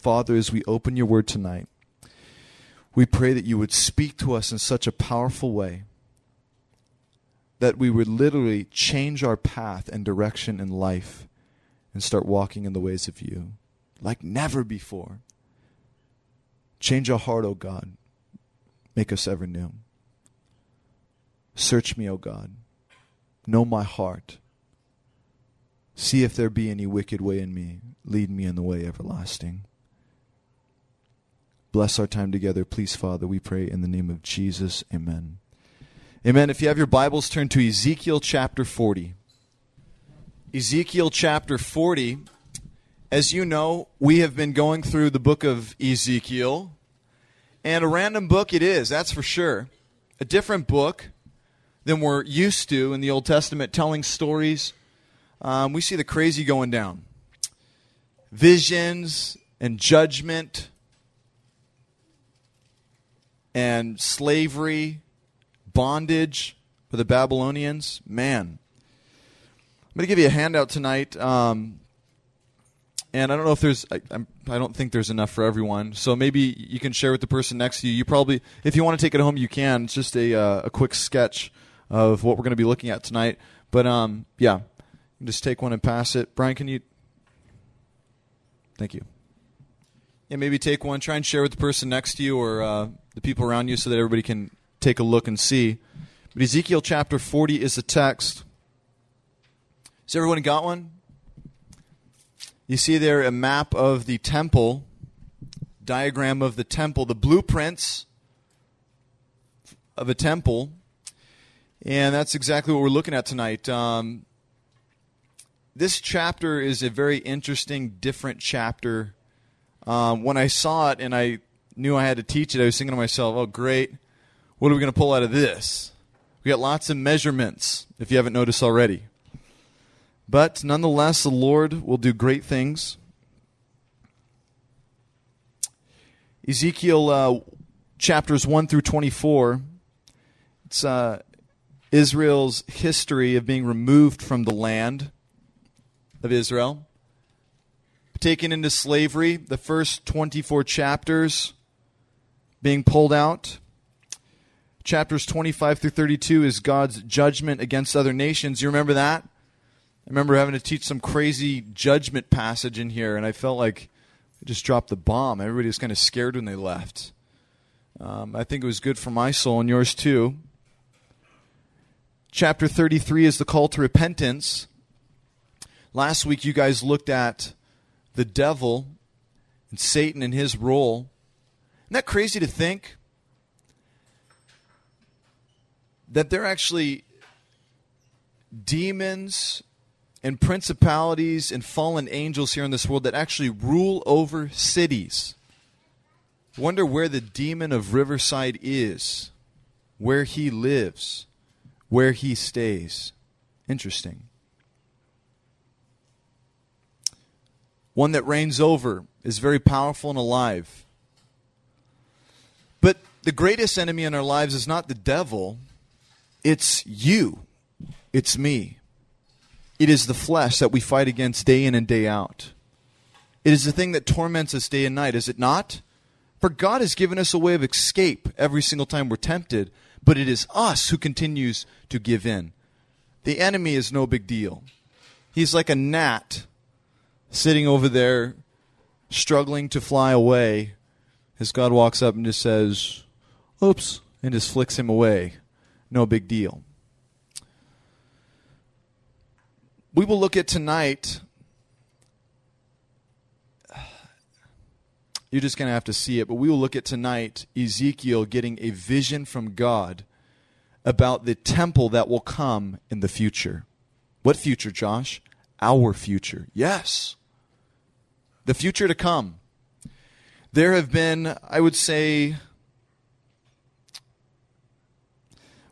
Father, as we open your word tonight, we pray that you would speak to us in such a powerful way that we would literally change our path and direction in life and start walking in the ways of you like never before. Change our heart, O God. Make us ever new. Search me, O God. Know my heart. See if there be any wicked way in me. Lead me in the way everlasting. Bless our time together, please, Father. We pray in the name of Jesus. Amen. Amen. If you have your Bibles, turn to Ezekiel chapter 40. Ezekiel chapter 40. As you know, we have been going through the book of Ezekiel, and a random book it is, that's for sure. A different book than we're used to in the Old Testament, telling stories. Um, we see the crazy going down visions and judgment and slavery bondage for the Babylonians. Man, I'm going to give you a handout tonight. Um, and I don't know if there's, I, I do not think there's enough for everyone. So maybe you can share with the person next to you. You probably, if you want to take it home, you can. It's just a, uh, a quick sketch of what we're going to be looking at tonight. But um, yeah, just take one and pass it. Brian, can you? Thank you. Yeah, maybe take one. Try and share with the person next to you or uh, the people around you so that everybody can take a look and see. But Ezekiel chapter 40 is the text. Has everyone got one? You see there a map of the temple, diagram of the temple, the blueprints of a temple. And that's exactly what we're looking at tonight. Um, this chapter is a very interesting, different chapter. Um, when I saw it and I knew I had to teach it, I was thinking to myself, oh, great what are we going to pull out of this? We got lots of measurements, if you haven't noticed already. But nonetheless, the Lord will do great things. Ezekiel uh, chapters 1 through 24, it's uh, Israel's history of being removed from the land of Israel, taken into slavery, the first 24 chapters being pulled out chapters 25 through 32 is God's judgment against other nations. You remember that? I remember having to teach some crazy judgment passage in here, and I felt like I just dropped the bomb. Everybody was kind of scared when they left. Um, I think it was good for my soul and yours too. Chapter 33 is the call to repentance. Last week, you guys looked at the devil and Satan and his role. Isn't that crazy to think? that they're actually demons and principalities and fallen angels here in this world that actually rule over cities. Wonder where the demon of Riverside is, where he lives, where he stays. Interesting. One that reigns over is very powerful and alive. The greatest enemy in our lives is not the devil, it's you. It's me. It is the flesh that we fight against day in and day out. It is the thing that torments us day and night, is it not? For God has given us a way of escape every single time we're tempted, but it is us who continues to give in. The enemy is no big deal. He's like a gnat sitting over there, struggling to fly away, as God walks up and just says, Oops, and just flicks him away no big deal. We will look at tonight. You're just going to have to see it, but we will look at tonight Ezekiel getting a vision from God about the temple that will come in the future. What future, Josh? Our future. Yes. The future to come. There have been, I would say,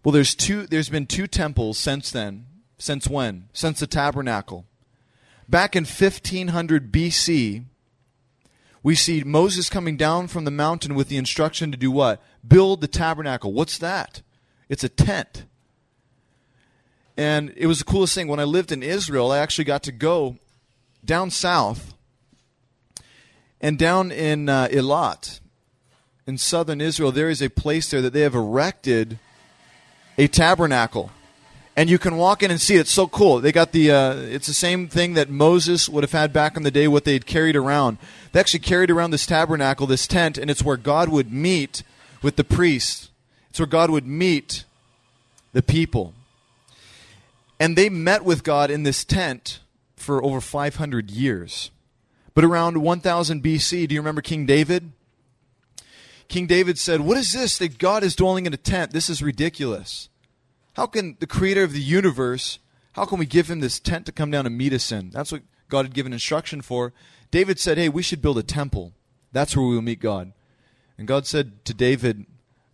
Well, there's two. There's been two temples since then. Since when? Since the tabernacle. Back in 1500 BC, we see Moses coming down from the mountain with the instruction to do what? Build the tabernacle. What's that? It's a tent. And it was the coolest thing. When I lived in Israel, I actually got to go down south And down in uh, in southern Israel, there is a place there that they have erected a tabernacle. And you can walk in and see it. It's so cool. They got the, uh, it's the same thing that Moses would have had back in the day, what they'd carried around. They actually carried around this tabernacle, this tent, and it's where God would meet with the priests. It's where God would meet the people. And they met with God in this tent for over 500 years. But around 1000 BC, do you remember King David? King David said, What is this that God is dwelling in a tent? This is ridiculous. How can the creator of the universe, how can we give him this tent to come down and meet us in? That's what God had given instruction for. David said, Hey, we should build a temple. That's where we will meet God. And God said to David,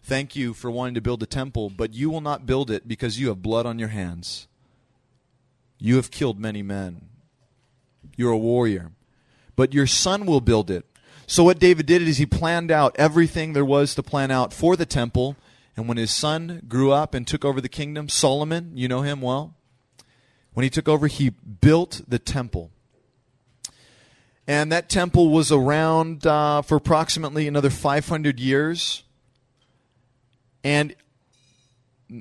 Thank you for wanting to build a temple, but you will not build it because you have blood on your hands. You have killed many men. You're a warrior. But your son will build it. So, what David did is he planned out everything there was to plan out for the temple. And when his son grew up and took over the kingdom, Solomon, you know him well, when he took over, he built the temple. And that temple was around uh, for approximately another 500 years. And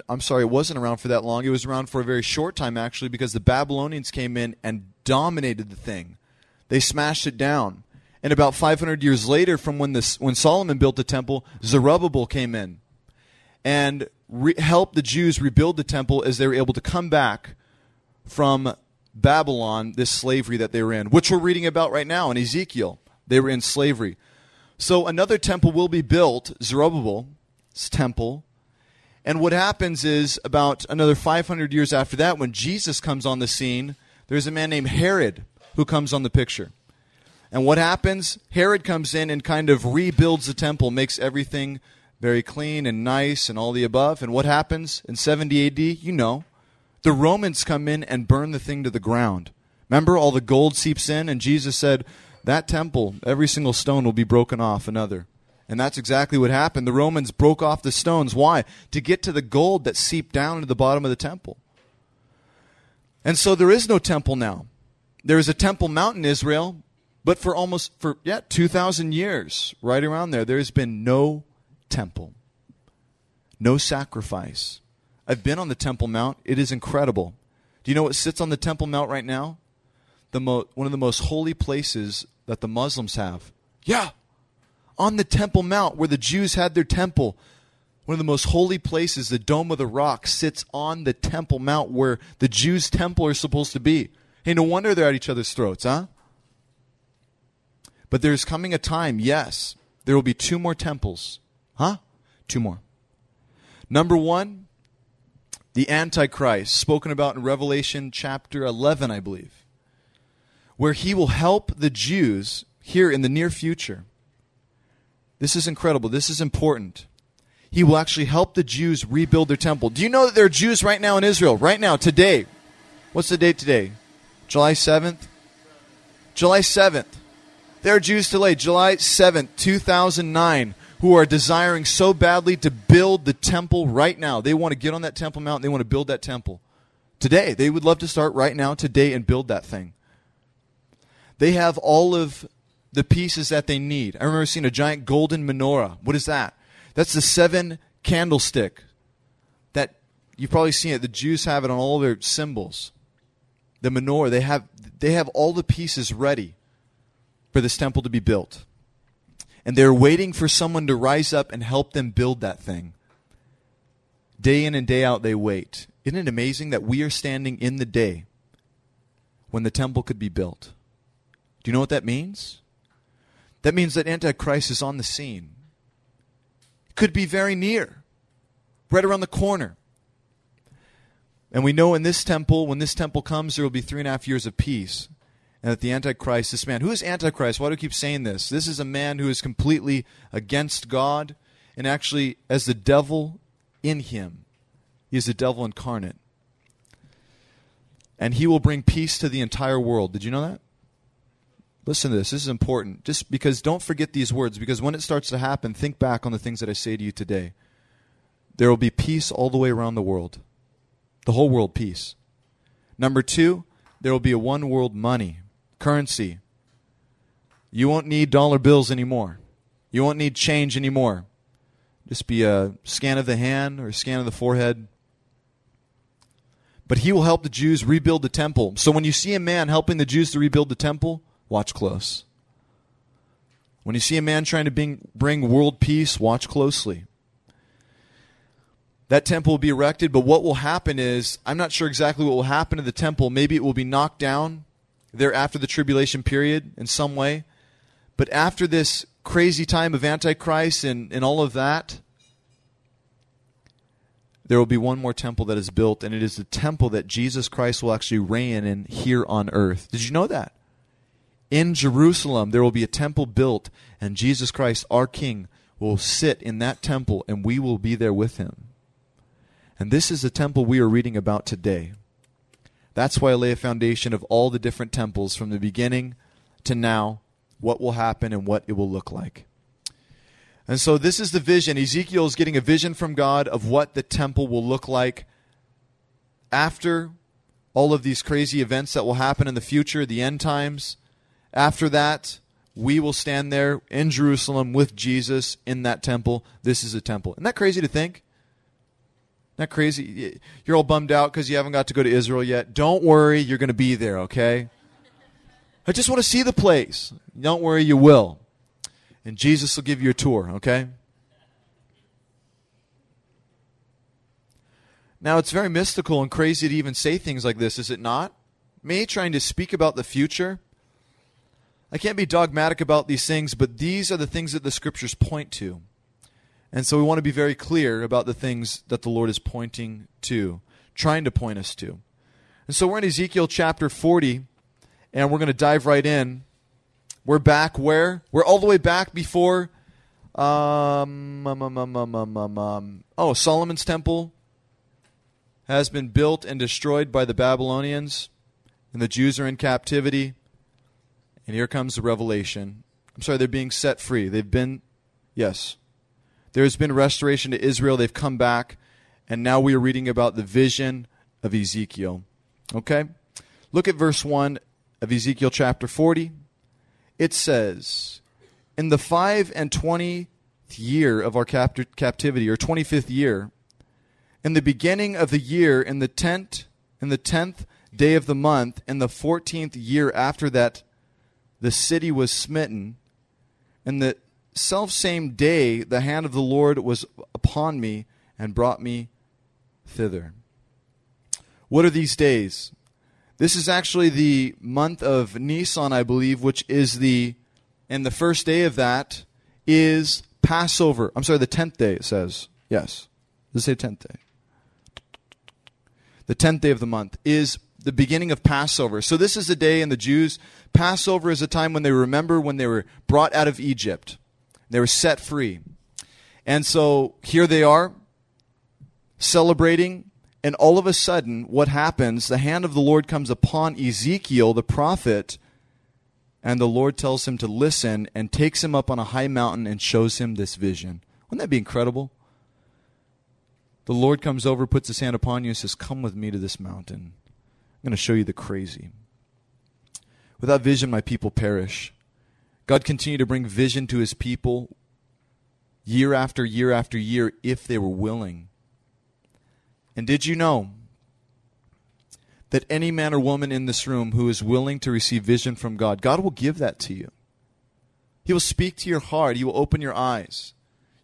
I'm sorry, it wasn't around for that long. It was around for a very short time, actually, because the Babylonians came in and dominated the thing. They smashed it down. And about 500 years later, from when, this, when Solomon built the temple, Zerubbabel came in and re- helped the Jews rebuild the temple as they were able to come back from Babylon, this slavery that they were in, which we're reading about right now in Ezekiel. They were in slavery. So another temple will be built, Zerubbabel's temple. And what happens is, about another 500 years after that, when Jesus comes on the scene, there's a man named Herod who comes on the picture. And what happens? Herod comes in and kind of rebuilds the temple, makes everything very clean and nice and all the above. And what happens in 70 AD? You know. The Romans come in and burn the thing to the ground. Remember, all the gold seeps in, and Jesus said, That temple, every single stone will be broken off another. And that's exactly what happened. The Romans broke off the stones. Why? To get to the gold that seeped down into the bottom of the temple. And so there is no temple now. There is a temple mount in Israel, but for almost for yeah, 2000 years, right around there, there's been no temple. No sacrifice. I've been on the Temple Mount. It is incredible. Do you know what sits on the Temple Mount right now? The mo- one of the most holy places that the Muslims have. Yeah, on the Temple Mount where the Jews had their temple. One of the most holy places, the Dome of the Rock, sits on the Temple Mount where the Jews' temple are supposed to be. Hey, no wonder they're at each other's throats, huh? But there's coming a time, yes, there will be two more temples. Huh? Two more. Number one, the Antichrist, spoken about in Revelation chapter 11, I believe, where he will help the Jews here in the near future this is incredible. This is important. He will actually help the Jews rebuild their temple. Do you know that there are Jews right now in Israel? Right now, today. What's the date today? July 7th? July 7th. There are Jews today, July 7th, 2009, who are desiring so badly to build the temple right now. They want to get on that temple mountain. They want to build that temple. Today. They would love to start right now, today, and build that thing. They have all of the pieces that they need. I remember seeing a giant golden menorah. What is that? That's the seven candlestick that you've probably seen it. The Jews have it on all their symbols. The menorah, they have they have all the pieces ready for this temple to be built. And they're waiting for someone to rise up and help them build that thing. Day in and day out they wait. Isn't it amazing that we are standing in the day when the temple could be built? Do you know what that means? That means that Antichrist is on the scene. Could be very near, right around the corner. And we know in this temple, when this temple comes, there will be three and a half years of peace. And that the Antichrist, this man, who is Antichrist? Why do I keep saying this? This is a man who is completely against God and actually as the devil in him. He is the devil incarnate. And he will bring peace to the entire world. Did you know that? Listen to this. This is important. Just because don't forget these words, because when it starts to happen, think back on the things that I say to you today. There will be peace all the way around the world. The whole world, peace. Number two, there will be a one world money, currency. You won't need dollar bills anymore. You won't need change anymore. Just be a scan of the hand or a scan of the forehead. But he will help the Jews rebuild the temple. So when you see a man helping the Jews to rebuild the temple, watch close. When you see a man trying to bring, bring world peace, watch closely. That temple will be erected, but what will happen is, I'm not sure exactly what will happen to the temple. Maybe it will be knocked down there after the tribulation period in some way. But after this crazy time of Antichrist and, and all of that, there will be one more temple that is built, and it is the temple that Jesus Christ will actually reign in here on earth. Did you know that? In Jerusalem, there will be a temple built, and Jesus Christ, our King, will sit in that temple, and we will be there with him. And this is the temple we are reading about today. That's why I lay a foundation of all the different temples from the beginning to now, what will happen and what it will look like. And so this is the vision. Ezekiel is getting a vision from God of what the temple will look like after all of these crazy events that will happen in the future, the end times. After that, we will stand there in Jerusalem with Jesus in that temple. This is a temple. Isn't that crazy to think? Isn't crazy? You're all bummed out because you haven't got to go to Israel yet. Don't worry, you're going to be there, okay? I just want to see the place. Don't worry, you will and Jesus will give you a tour, okay? Now, it's very mystical and crazy to even say things like this, is it not? Me trying to speak about the future. I can't be dogmatic about these things, but these are the things that the scriptures point to. And so we want to be very clear about the things that the Lord is pointing to, trying to point us to. And so we're in Ezekiel chapter 40, and we're going to dive right in. We're back where? We're all the way back before. Um, um, um, um, oh, Solomon's temple has been built and destroyed by the Babylonians, and the Jews are in captivity. And here comes the revelation. I'm sorry, they're being set free. They've been, yes, there's been restoration to Israel. They've come back, and now we are reading about the vision of Ezekiel. Okay? Look at verse 1 of Ezekiel chapter 40 it says, In the five and twentieth year of our capt- captivity, or twenty fifth year, in the beginning of the year, in the tenth, in the tenth day of the month, in the fourteenth year after that, the city was smitten. And the self same day, the hand of the Lord was upon me and brought me thither. What are these days? This is actually the month of Nisan, I believe, which is the, and the first day of that is Passover. I'm sorry, the 10th day, it says. Yes. Does it say 10th day? The 10th day of the month is the beginning of Passover. So this is the day in the Jews. Passover is a time when they remember when they were brought out of Egypt. They were set free. And so here they are celebrating and all of a sudden, what happens? The hand of the Lord comes upon Ezekiel, the prophet, and the Lord tells him to listen and takes him up on a high mountain and shows him this vision. Wouldn't that be incredible? The Lord comes over, puts his hand upon you, and says, Come with me to this mountain. I'm going to show you the crazy. Without vision, my people perish. God continued to bring vision to his people year after year after year if they were willing. And did you know that any man or woman in this room who is willing to receive vision from God, God will give that to you? He will speak to your heart, He will open your eyes.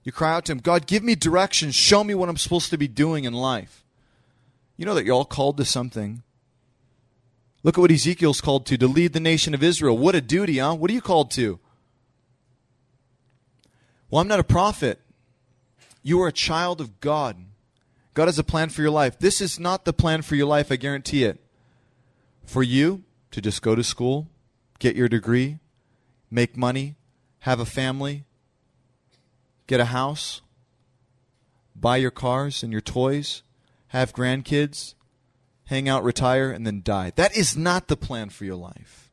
You cry out to Him, God, give me direction. Show me what I'm supposed to be doing in life. You know that you're all called to something. Look at what Ezekiel's called to to lead the nation of Israel. What a duty, huh? What are you called to? Well, I'm not a prophet. You are a child of God. God has a plan for your life. This is not the plan for your life, I guarantee it. For you to just go to school, get your degree, make money, have a family, get a house, buy your cars and your toys, have grandkids, hang out, retire, and then die. That is not the plan for your life.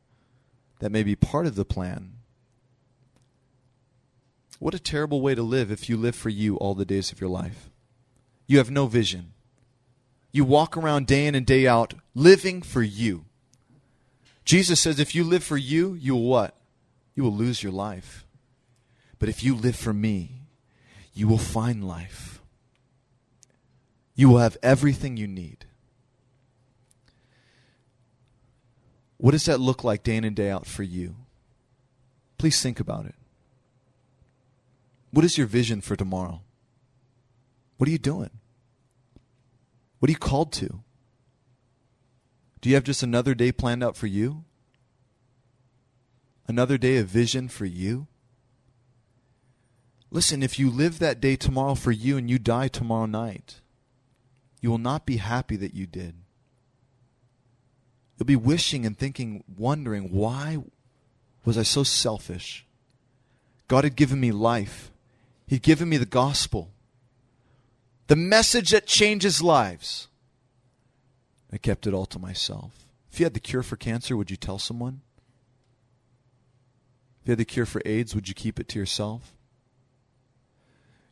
That may be part of the plan. What a terrible way to live if you live for you all the days of your life you have no vision. You walk around day in and day out living for you. Jesus says if you live for you, you will what? you will lose your life. But if you live for me, you will find life. You will have everything you need. What does that look like day in and day out for you? Please think about it. What is your vision for tomorrow? What are you doing? What are you called to? Do you have just another day planned out for you? Another day of vision for you? Listen, if you live that day tomorrow for you and you die tomorrow night, you will not be happy that you did. You'll be wishing and thinking, wondering, why was I so selfish? God had given me life. He'd given me the gospel. The message that changes lives. I kept it all to myself. If you had the cure for cancer, would you tell someone? If you had the cure for AIDS, would you keep it to yourself?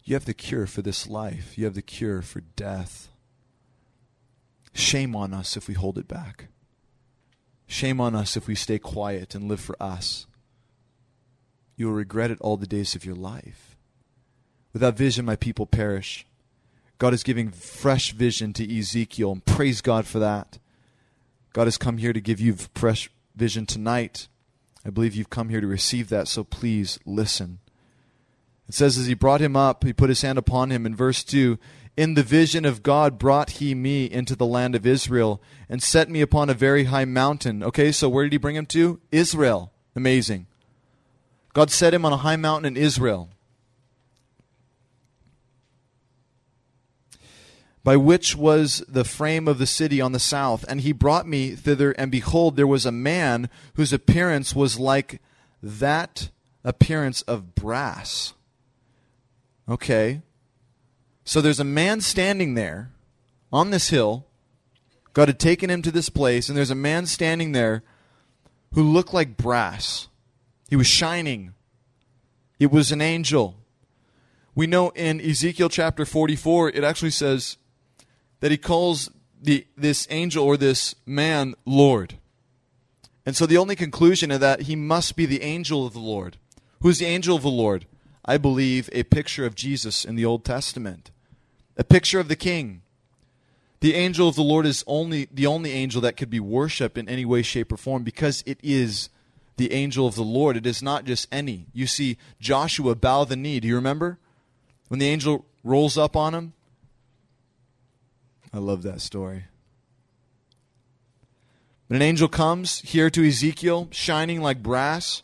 You have the cure for this life. You have the cure for death. Shame on us if we hold it back. Shame on us if we stay quiet and live for us. You will regret it all the days of your life. Without vision, my people perish. God is giving fresh vision to Ezekiel, and praise God for that. God has come here to give you fresh vision tonight. I believe you've come here to receive that, so please listen. It says, as he brought him up, he put his hand upon him. In verse 2, in the vision of God brought he me into the land of Israel and set me upon a very high mountain. Okay, so where did he bring him to? Israel. Amazing. God set him on a high mountain in Israel. By which was the frame of the city on the south. And he brought me thither, and behold, there was a man whose appearance was like that appearance of brass. Okay. So there's a man standing there on this hill. God had taken him to this place, and there's a man standing there who looked like brass. He was shining. It was an angel. We know in Ezekiel chapter 44, it actually says that he calls the, this angel or this man Lord. And so the only conclusion of that, he must be the angel of the Lord. Who's the angel of the Lord? I believe a picture of Jesus in the Old Testament a picture of the king. The angel of the Lord is only the only angel that could be worshipped in any way, shape, or form because it is the angel of the Lord. It is not just any. You see Joshua bow the knee. Do you remember? When the angel rolls up on him? I love that story. But an angel comes here to Ezekiel, shining like brass.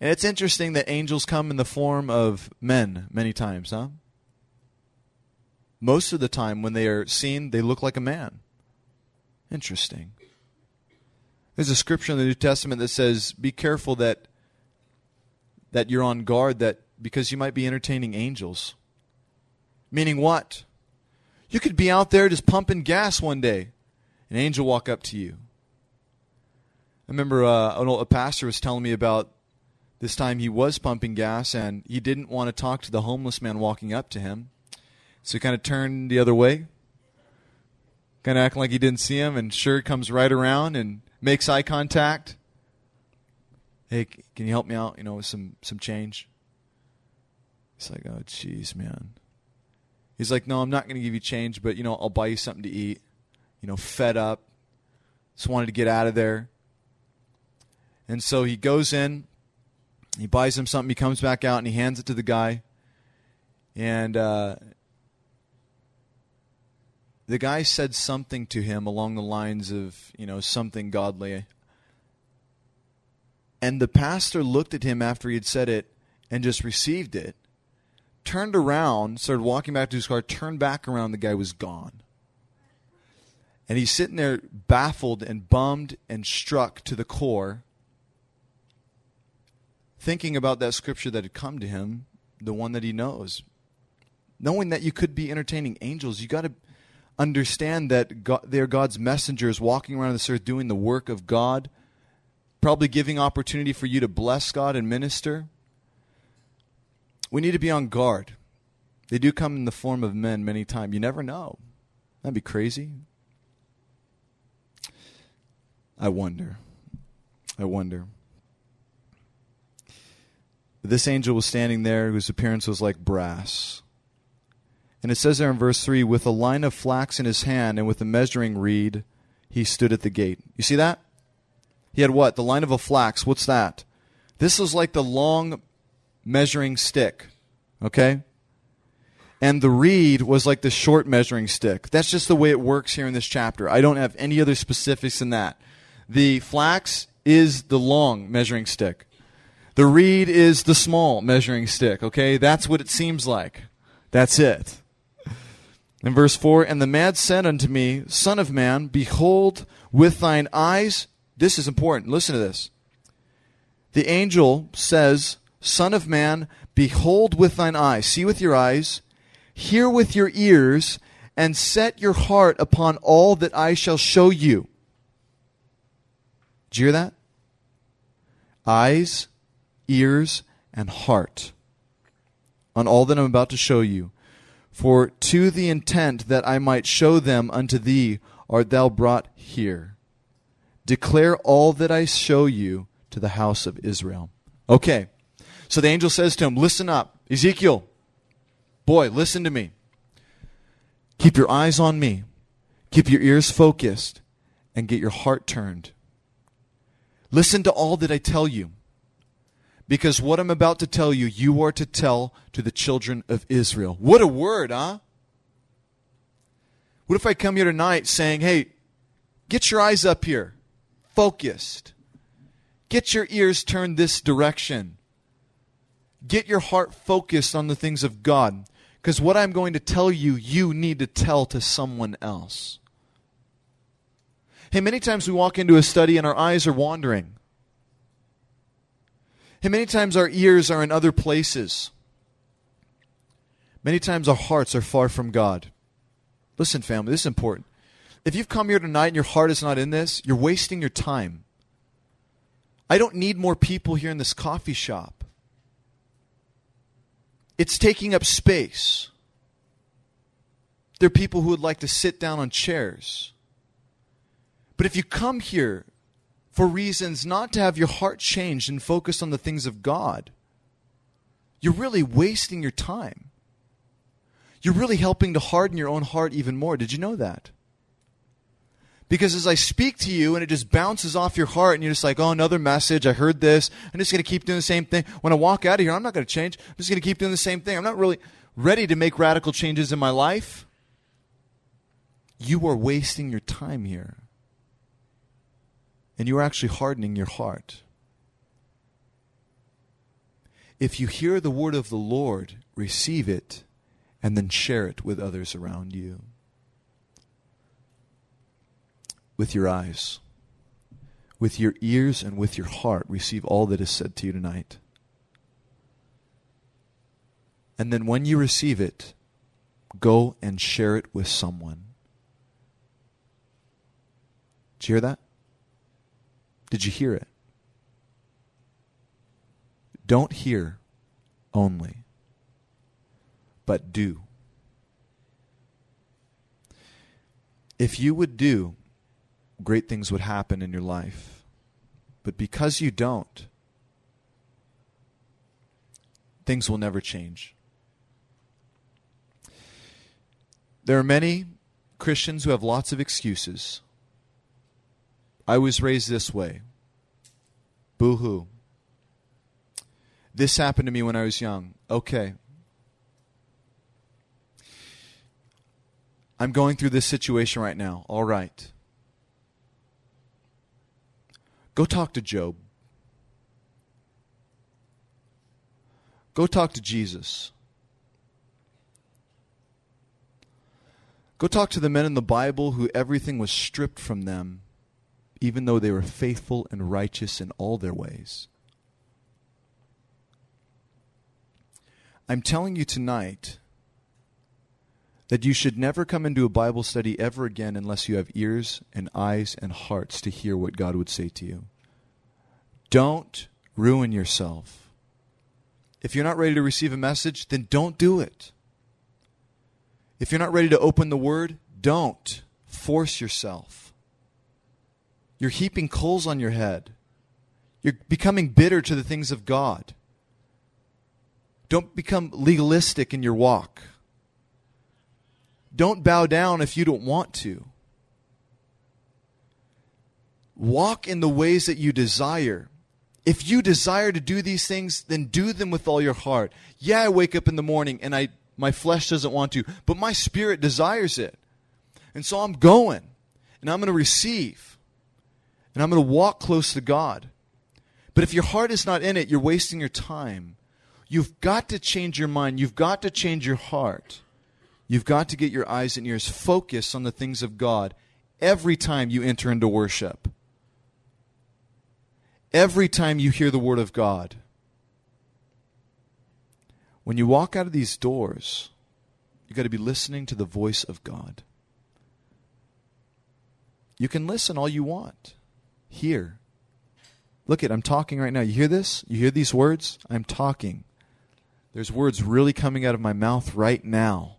And it's interesting that angels come in the form of men many times, huh? Most of the time when they are seen, they look like a man. Interesting. There's a scripture in the New Testament that says, "Be careful that that you're on guard that because you might be entertaining angels." Meaning what? You could be out there just pumping gas one day, an angel walk up to you. I remember uh, a pastor was telling me about this time he was pumping gas and he didn't want to talk to the homeless man walking up to him. So he kind of turned the other way, kind of acting like he didn't see him, and sure comes right around and makes eye contact. Hey, can you help me out? You know, with some some change. He's like, oh, jeez, man. He's like, no, I'm not going to give you change, but you know, I'll buy you something to eat. You know, fed up, just wanted to get out of there. And so he goes in, he buys him something, he comes back out, and he hands it to the guy. And uh, the guy said something to him along the lines of, you know, something godly. And the pastor looked at him after he had said it and just received it, turned around, started walking back to his car, turned back around, the guy was gone. And he's sitting there baffled and bummed and struck to the core, thinking about that scripture that had come to him, the one that he knows. Knowing that you could be entertaining angels, you got to understand that God, they're God's messengers walking around this earth doing the work of God, probably giving opportunity for you to bless God and minister. We need to be on guard. They do come in the form of men many times. You never know. That'd be crazy. I wonder. I wonder. This angel was standing there whose appearance was like brass. And it says there in verse 3 with a line of flax in his hand and with a measuring reed, he stood at the gate. You see that? He had what? The line of a flax. What's that? This was like the long measuring stick. Okay? And the reed was like the short measuring stick. That's just the way it works here in this chapter. I don't have any other specifics than that. The flax is the long measuring stick. The reed is the small measuring stick, okay? That's what it seems like. That's it. In verse 4, and the man said unto me, Son of man, behold with thine eyes. This is important. Listen to this. The angel says, Son of man, behold with thine eyes. See with your eyes, hear with your ears, and set your heart upon all that I shall show you. Did you hear that? Eyes, ears, and heart on all that I'm about to show you. For to the intent that I might show them unto thee art thou brought here. Declare all that I show you to the house of Israel. Okay. So the angel says to him, Listen up. Ezekiel, boy, listen to me. Keep your eyes on me, keep your ears focused, and get your heart turned. Listen to all that I tell you. Because what I'm about to tell you, you are to tell to the children of Israel. What a word, huh? What if I come here tonight saying, hey, get your eyes up here, focused. Get your ears turned this direction. Get your heart focused on the things of God. Because what I'm going to tell you, you need to tell to someone else. Hey, many times we walk into a study and our eyes are wandering. And many times our ears are in other places. Many times our hearts are far from God. Listen, family, this is important. If you've come here tonight and your heart is not in this, you're wasting your time. I don't need more people here in this coffee shop. It's taking up space. There are people who would like to sit down on chairs. But if you come here for reasons not to have your heart changed and focused on the things of God, you're really wasting your time. You're really helping to harden your own heart even more. Did you know that? Because as I speak to you and it just bounces off your heart and you're just like, oh, another message. I heard this. I'm just going to keep doing the same thing. When I walk out of here, I'm not going to change. I'm just going to keep doing the same thing. I'm not really ready to make radical changes in my life. You are wasting your time here and you're actually hardening your heart. If you hear the word of the Lord, receive it and then share it with others around you. With your eyes, with your ears, and with your heart, receive all that is said to you tonight. And then when you receive it, go and share it with someone. Did you hear that? Did you hear it? Don't hear only, but do. If you would do, great things would happen in your life. But because you don't, things will never change. There are many Christians who have lots of excuses I was raised this way. Boo hoo. This happened to me when I was young. Okay. I'm going through this situation right now. All right. Go talk to Job. Go talk to Jesus. Go talk to the men in the Bible who everything was stripped from them even though they were faithful and righteous in all their ways. I'm telling you tonight that you should never come into a Bible study ever again unless you have ears and eyes and hearts to hear what God would say to you. Don't ruin yourself. If you're not ready to receive a message, then don't do it. If you're not ready to open the Word, don't force yourself. You're heaping coals on your head. You're becoming bitter to the things of God. Don't become legalistic in your walk. Don't bow down if you don't want to. Walk in the ways that you desire. If you desire to do these things, then do them with all your heart. Yeah, I wake up in the morning and I my flesh doesn't want to, but my spirit desires it. And so I'm going and I'm going to receive. And I'm going to walk close to God. But if your heart is not in it, you're wasting your time. You've got to change your mind. You've got to change your heart. You've got to get your eyes and ears focused on the things of God every time you enter into worship every time you hear the Word of God. When you walk out of these doors, you've got to be listening to the voice of God. You can listen all you want. Hear. Look at I'm talking right now. You hear this? You hear these words? I'm talking. There's words really coming out of my mouth right now.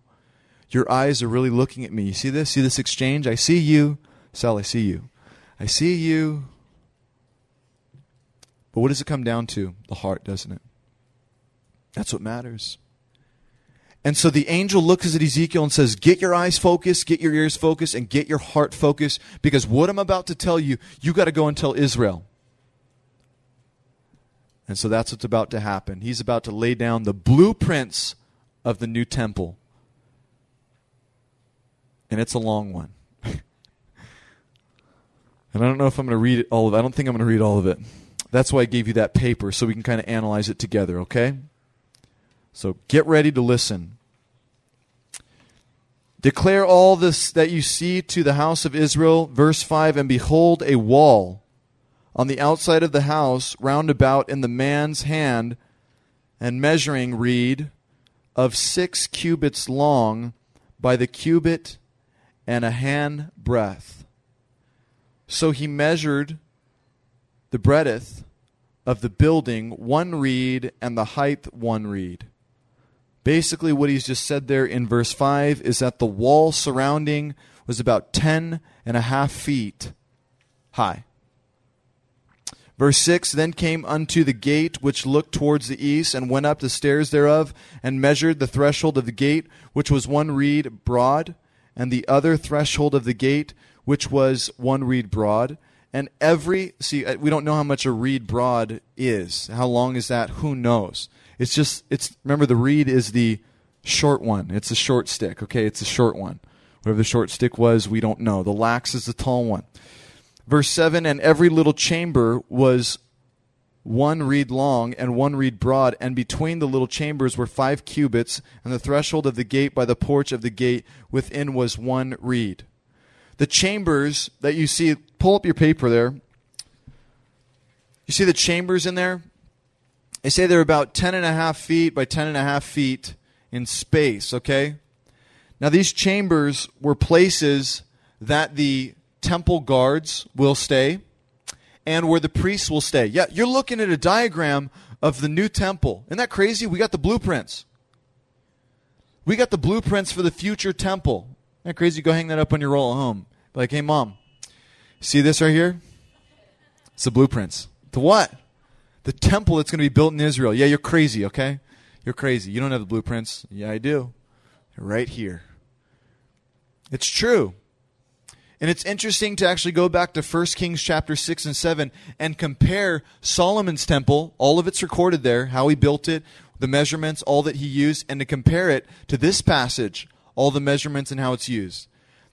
Your eyes are really looking at me. You see this? See this exchange? I see you. Sal, I see you. I see you. But what does it come down to? The heart, doesn't it? That's what matters. And so the angel looks at Ezekiel and says, Get your eyes focused, get your ears focused, and get your heart focused, because what I'm about to tell you, you got to go and tell Israel. And so that's what's about to happen. He's about to lay down the blueprints of the new temple. And it's a long one. and I don't know if I'm going to read all of it. I don't think I'm going to read all of it. That's why I gave you that paper so we can kind of analyze it together, okay? So get ready to listen. Declare all this that you see to the house of Israel. Verse 5 And behold, a wall on the outside of the house, round about in the man's hand, and measuring reed of six cubits long by the cubit and a hand breadth. So he measured the breadth of the building one reed and the height one reed. Basically, what he's just said there in verse 5 is that the wall surrounding was about ten and a half feet high. Verse 6 Then came unto the gate which looked towards the east, and went up the stairs thereof, and measured the threshold of the gate, which was one reed broad, and the other threshold of the gate, which was one reed broad and every, see, uh, we don't know how much a reed broad is. How long is that? Who knows? It's just, it's, remember the reed is the short one. It's a short stick, okay? It's a short one. Whatever the short stick was, we don't know. The flax is the tall one. Verse 7 And every little chamber was one reed long and one reed broad, and between the little chambers were five cubits, and the threshold of the gate by the porch of the gate within was one reed the chambers that you see, pull up your paper there. You see the chambers in there? They say they're about 10 and a half feet by 10 and a half feet in space, okay? Now, these chambers were places that the temple guards will stay and where the priests will stay. Yeah, you're looking at a diagram of the new temple. Isn't that crazy? We got the blueprints. We got the blueprints for the future temple. Isn't that crazy? Go hang that up on your roll at home. Like, hey, mom, see this right here? It's the blueprints. The what? The temple that's going to be built in Israel. Yeah, you're crazy, okay? You're crazy. You don't have the blueprints. Yeah, I do. right here. It's true. And it's interesting to actually go back to 1 Kings chapter 6 and 7 and compare Solomon's temple, all of it's recorded there, how he built it, the measurements, all that he used, and to compare it to this passage, all the measurements and how it's used.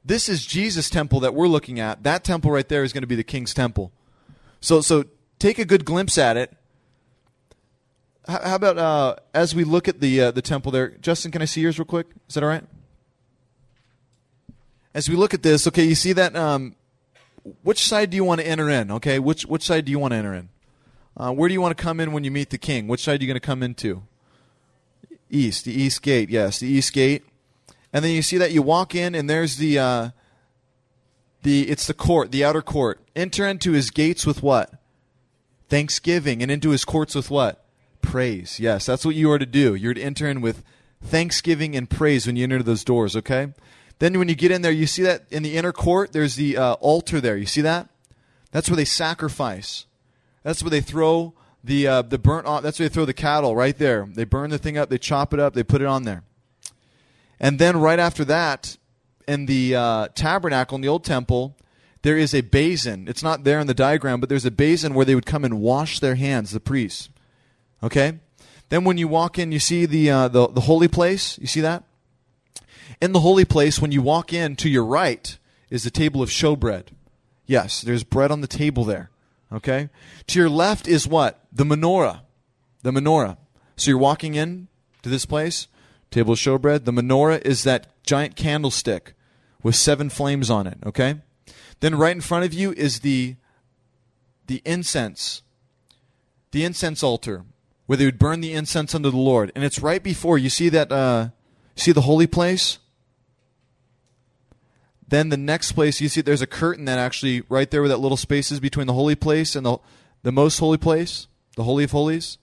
This is Jesus' temple that we're looking at. That temple right there is going to be the king's temple. So, so take a good glimpse at it. How, about uh, as we look at the uh, the temple there, Justin? Can I see yours real quick? Is that all right? As we look at this, okay, you see that. Um, which side do you want to enter in? Okay, which which side do you want to enter in? Uh, where do you want to come in when you meet the king? Which side are you going to come into? East, the east gate. Yes, the east gate and then you see that you walk in, and there's the uh, the it's the court, the outer court. Enter into his gates with what? Thanksgiving, and into his courts with what? Praise. Yes, that's what you are to do. You're to enter in with thanksgiving and praise when you enter those doors. Okay. Then when you get in there, you see that in the inner court, there's the uh, altar there. You see that? That's where they sacrifice. That's where they throw the uh, the burnt. That's where they throw the cattle right there. They burn the thing up, they chop it up, they put it on there, and then right after that, in the uh, tabernacle in the old temple, there is a basin. It's not there in the diagram, but there's a basin where they would come and wash their hands, the priests. Okay. Then when you walk in, you see the uh, the the holy place. You see that? In the holy place, when you walk in, to your right is the table of showbread. Yes, there's bread on the table there. Okay? To your left is what? The menorah. The menorah. So you're walking in to this place, table of showbread. The menorah is that giant candlestick with seven flames on it. Okay? Then right in front of you is the the incense. The incense altar where they would burn the incense unto the Lord. And it's right before you see that uh see the holy place? Then the next place you see there's a curtain that actually right there where that little space is between the holy place and the the most holy place, the holy of holies.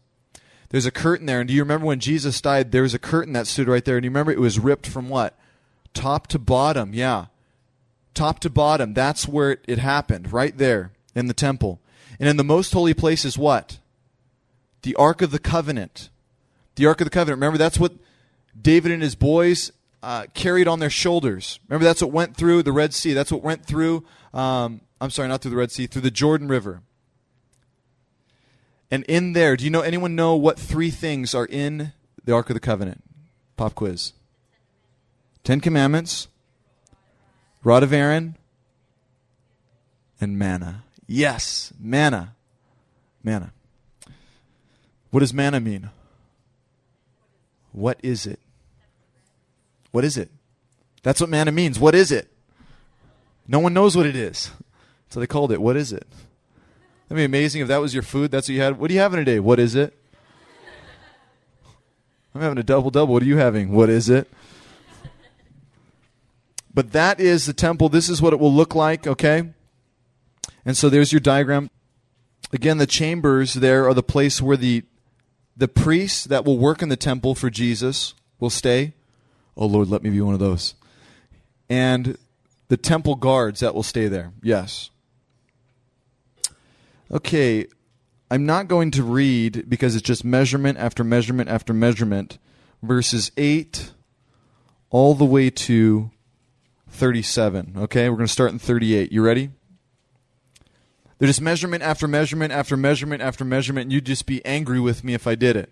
There's a curtain there, and do you remember when Jesus died? There was a curtain that stood right there, and you remember it was ripped from what, top to bottom? Yeah, top to bottom. That's where it, it happened, right there in the temple. And in the most holy place is what? The Ark of the Covenant. The Ark of the Covenant. Remember, that's what David and his boys uh, carried on their shoulders. Remember, that's what went through the Red Sea. That's what went through, um, I'm sorry, not through the Red Sea, through the Jordan River. And in there, do you know anyone know what three things are in the Ark of the Covenant? Pop quiz. Ten Commandments, rod of Aaron, and manna. Yes, manna. Manna. What does manna mean? What is it? What is it? That's what manna means. What is it? No one knows what it is. So they called it. What is it? That'd be amazing if that was your food. That's what you had. What are you having today? What is it? I'm having a double double. What are you having? What is it? But that is the temple. This is what it will look like, okay? And so there's your diagram. Again, the chambers there are the place where the the priests that will work in the temple for Jesus will stay. Oh Lord, let me be one of those. And the temple guards that will stay there. Yes. Okay, I'm not going to read because it's just measurement after measurement after measurement, verses 8 all the way to 37. Okay, we're going to start in 38. You ready? There's just measurement after measurement after measurement after measurement, and you'd just be angry with me if I did it.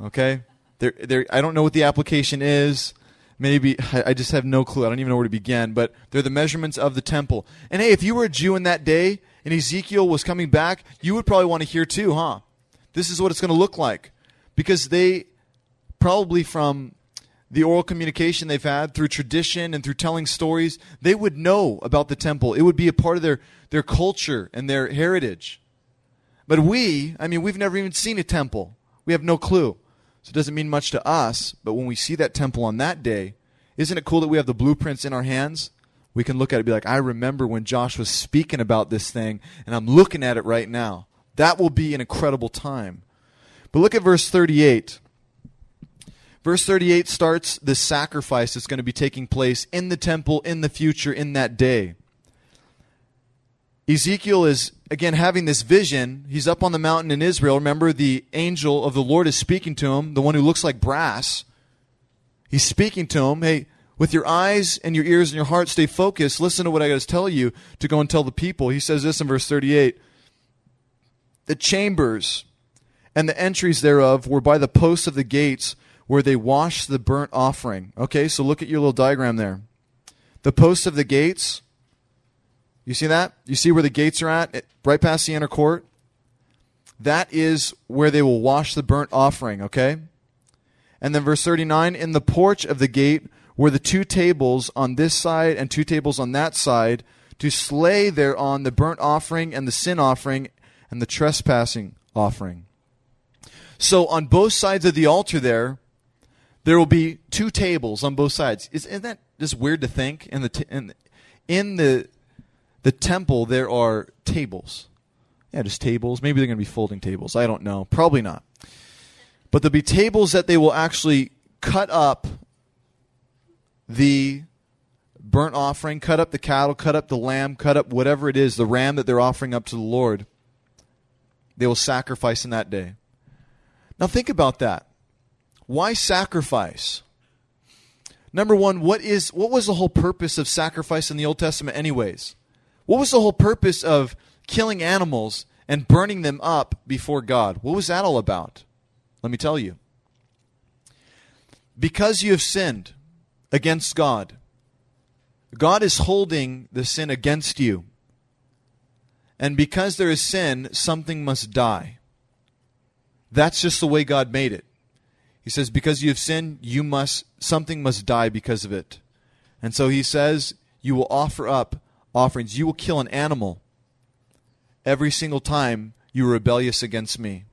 Okay? There, there, I don't know what the application is. Maybe I just have no clue. I don't even know where to begin. But they're the measurements of the temple. And hey, if you were a Jew in that day and Ezekiel was coming back, you would probably want to hear too, huh? This is what it's going to look like, because they probably from the oral communication they've had through tradition and through telling stories, they would know about the temple. It would be a part of their, their culture and their heritage. But we, I mean, we've never even seen a temple. We have no clue. So it doesn't mean much to us, but when we see that temple on that day, isn't it cool that we have the blueprints in our hands? We can look at it be like, I remember when Josh was speaking about this thing, and I'm looking at it right now. That will be an incredible time. But look at verse 38. Verse 38 starts the sacrifice that's going to be taking place in the temple in the future, in that day. Ezekiel is, again, having this vision. He's up on the mountain in Israel. Remember, the angel of the Lord is speaking to him, the one who looks like brass. He's speaking to him. Hey, with your eyes and your ears and your heart, stay focused. Listen to what I got to tell you to go and tell the people. He says this in verse 38 The chambers and the entries thereof were by the posts of the gates where they wash the burnt offering. Okay, so look at your little diagram there. The posts of the gates you see that? You see where the gates are at? Right past the inner court? That is where they will wash the burnt offering, okay? And then verse 39 In the porch of the gate were the two tables on this side and two tables on that side to slay thereon the burnt offering and the sin offering and the trespassing offering. So on both sides of the altar there, there will be two tables on both sides. Isn't that just weird to think? In the, t- in, in the the temple, there are tables. Yeah, just tables. Maybe they're going to be folding tables. I don't know. Probably not. But there'll be tables that they will actually cut up the burnt offering, cut up the cattle, cut up the lamb, cut up whatever it is, the ram that they're offering up to the Lord. they will sacrifice in that day. Now think about that. Why sacrifice? Number one, what is what was the whole purpose of sacrifice in the Old Testament, anyways? What was the whole purpose of killing animals and burning them up before God? What was that all about? Let me tell you. Because you have sinned against God, God is holding the sin against you. And because there is sin, something must die. That's just the way God made it. He says, because you have sinned, you must something must die because of it. And so he says, you will offer up offerings. You will kill an animal every single time you are rebellious against me.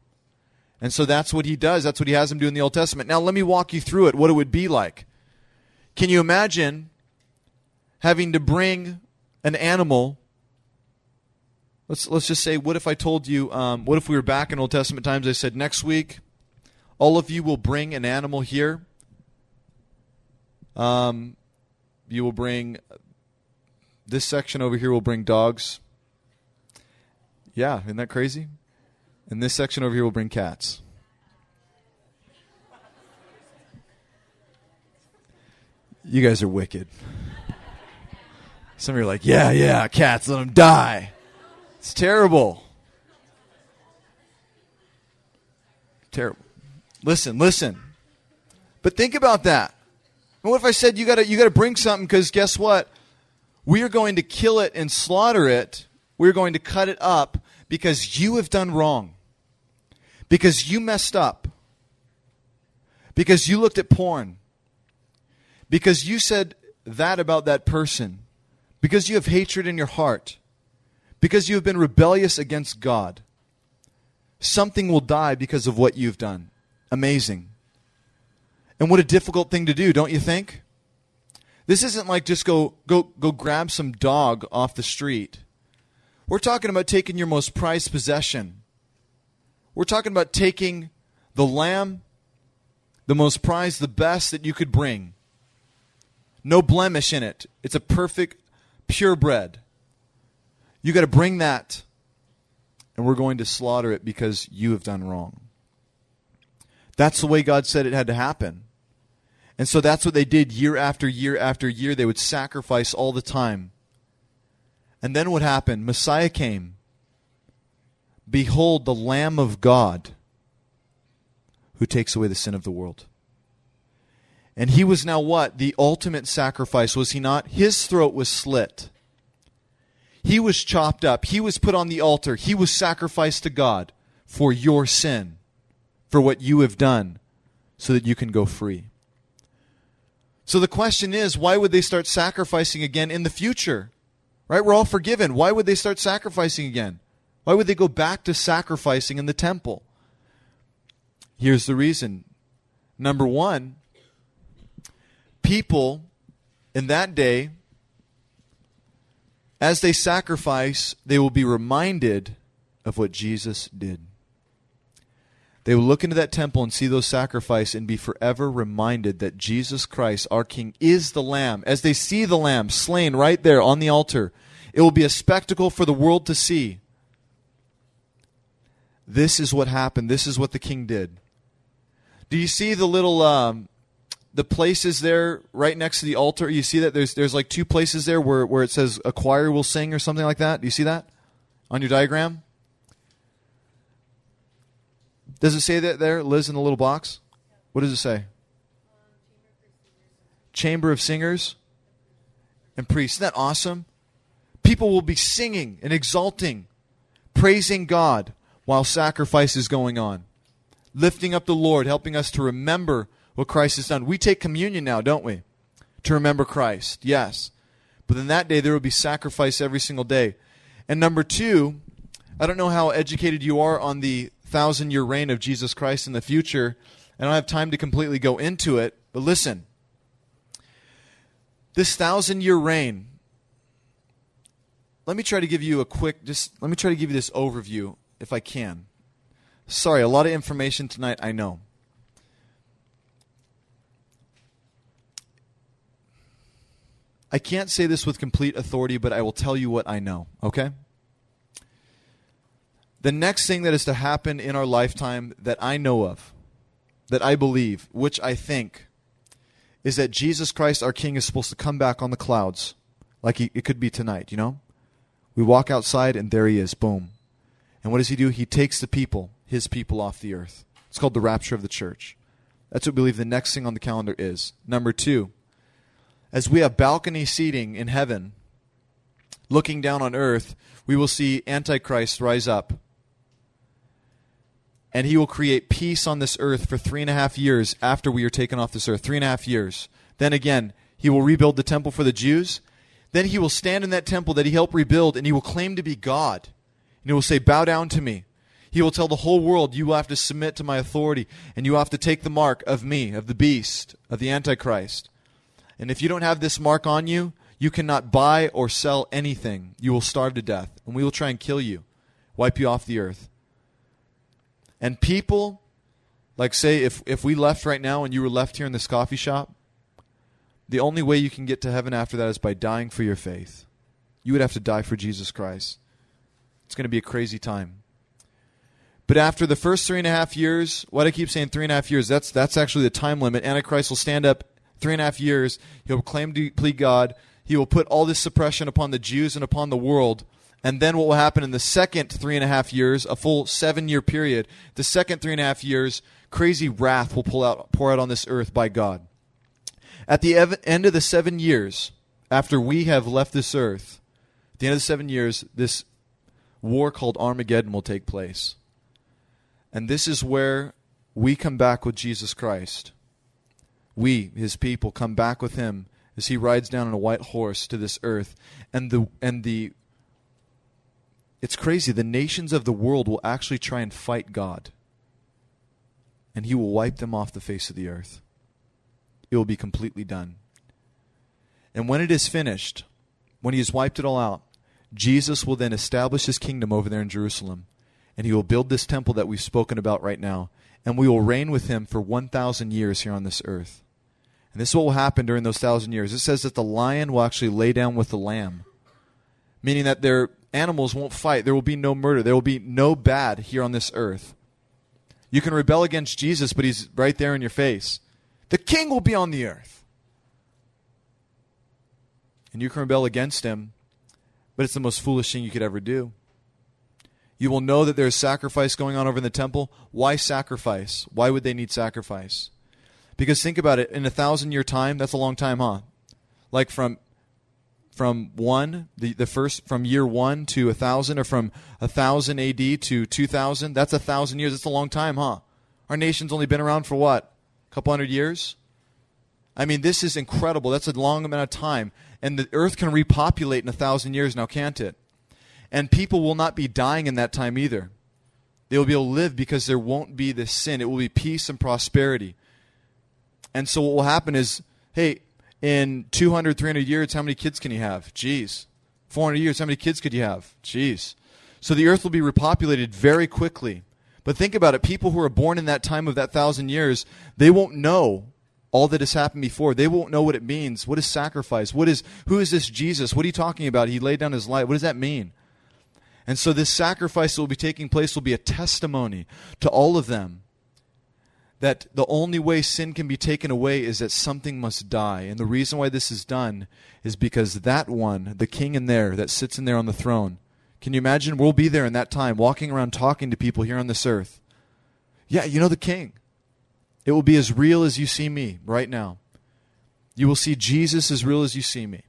And so that's what he does. That's what he has him do in the Old Testament. Now let me walk you through it, what it would be like. Can you imagine having to bring an animal let's let's just say what if i told you um, what if we were back in old testament times i said next week all of you will bring an animal here um, you will bring this section over here will bring dogs yeah isn't that crazy and this section over here will bring cats you guys are wicked some of you are like, yeah, yeah, cats, let them die. It's terrible. Terrible. Listen, listen. But think about that. what if I said you got to you got to bring something because guess what? We are going to kill it and slaughter it. We're going to cut it up because you have done wrong. Because you messed up. Because you looked at porn. Because you said that about that person because you have hatred in your heart, because you have been rebellious against God, something will die because of what you've done. Amazing. And what a difficult thing to do, don't you think? This isn't like just go go go grab some dog off the street. We're talking about taking your most prized possession. We're talking about taking the lamb, the most prized, the best that you could bring. No blemish in it. It's a perfect purebred. You got to bring that, and we're going to slaughter it because you have done wrong. That's the way God said it had to happen. And so that's what they did year after year after year. They would sacrifice all the time. And then what happened? Messiah came. Behold, the Lamb of God who takes away the sin of the world. And he was now what? The ultimate sacrifice, was he not? His throat was slit. He was chopped up. He was put on the altar. He was sacrificed to God for your sin, for what you have done, so that you can go free. So the question is, why would they start sacrificing again in the future? Right? We're all forgiven. Why would they start sacrificing again? Why would they go back to sacrificing in the temple? Here's the reason. Number one, people in that day, as they sacrifice, they will be reminded of what Jesus did. They will look into that temple and see those sacrifices and be forever reminded that Jesus Christ, our King, is the Lamb. As they see the Lamb slain right there on the altar, it will be a spectacle for the world to see. This is what happened. This is what the King did. Do you see the little um, the places there right next to the altar. You see that there's there's like two places there where where it says a choir will sing or something like that. Do you see that on your diagram? Does it say that there, Liz, in the little box? What does it say? Chamber of singers and priests. Isn't that awesome? People will be singing and exalting, praising God while sacrifice is going on, lifting up the Lord, helping us to remember what Christ has done. We take communion now, don't we? To remember Christ, yes. But in that day, there will be sacrifice every single day. And number two, I don't know how educated you are on the thousand year reign of Jesus Christ in the future. I don't have time to completely go into it, but listen. This thousand year reign, let me try to give you a quick, just let me try to give you this overview if I can. Sorry, a lot of information tonight, I know. I can't say this with complete authority, but I will tell you what I know, okay? The next thing that is to happen in our lifetime that I know of, that I believe, which I think, is that Jesus Christ, our King, is supposed to come back on the clouds, like he, it could be tonight, you know? We walk outside and there he is, boom. And what does he do? He takes the people, his people, off the earth. It's called the rapture of the church. That's what we believe the next thing on the calendar is. Number two, as we have balcony seating in heaven, looking down on earth, we will see Antichrist rise up. And he will create peace on this earth for three and a half years after we are taken off this earth. Three and a half years. Then again, he will rebuild the temple for the Jews. Then he will stand in that temple that he helped rebuild and he will claim to be God. And he will say, Bow down to me. He will tell the whole world, You will have to submit to my authority and you will have to take the mark of me, of the beast, of the Antichrist. And if you don't have this mark on you, you cannot buy or sell anything. You will starve to death, and we will try and kill you, wipe you off the earth. And people, like say, if, if we left right now and you were left here in this coffee shop, the only way you can get to heaven after that is by dying for your faith. You would have to die for Jesus Christ. It's going to be a crazy time. But after the first three and a half years, what I keep saying three and a half years, that's that's actually the time limit. Antichrist will stand up three and a half years. He'll claim to plead God. He will put all this suppression upon the Jews and upon the world. And then what will happen in the second three and a half years, a full seven year period, the second three and a half years, crazy wrath will pull out, pour out on this earth by God. At the ev- end of the seven years, after we have left this earth, at the end of the seven years, this war called Armageddon will take place. And this is where we come back with Jesus Christ. We, his people, come back with him as he rides down on a white horse to this earth and the and the it's crazy. The nations of the world will actually try and fight God. And he will wipe them off the face of the earth. It will be completely done. And when it is finished when he has wiped it all out Jesus will then establish his kingdom over there in Jerusalem. And he will build this temple that we've spoken about right now. And we will reign with him for 1000 years here on this earth. And this is what will happen during those thousand years. It says that the lion will actually lay down with the lamb, meaning that their animals won't fight. There will be no murder. There will be no bad here on this earth. You can rebel against Jesus, but he's right there in your face. The king will be on the earth. And you can rebel against him, but it's the most foolish thing you could ever do. You will know that there's sacrifice going on over in the temple. Why sacrifice? Why would they need sacrifice? Because think about it, in a thousand year time, that's a long time, huh? Like from from one, the, the first from year one to a thousand, or from a thousand AD to two thousand, that's a thousand years. That's a long time, huh? Our nation's only been around for what? A couple hundred years? I mean, this is incredible. That's a long amount of time. And the earth can repopulate in a thousand years now, can't it? And people will not be dying in that time either. They will be able to live because there won't be this sin. It will be peace and prosperity. And so what will happen is, hey, in 200, 300 years, how many kids can you have? Jeez. 400 years, how many kids could you have? Jeez. So the earth will be repopulated very quickly. But think about it people who are born in that time of that thousand years, they won't know all that has happened before. They won't know what it means. What is sacrifice? What is who is this Jesus? What are you talking about? He laid down his life. What does that mean? And so this sacrifice that will be taking place will be a testimony to all of them that the only way sin can be taken away is that something must die. And the reason why this is done is because that one, the king in there that sits in there on the throne, can you imagine? We'll be there in that time, walking around talking to people here on this earth. Yeah, you know the king. It will be as real as you see me right now. You will see Jesus as real as you see me.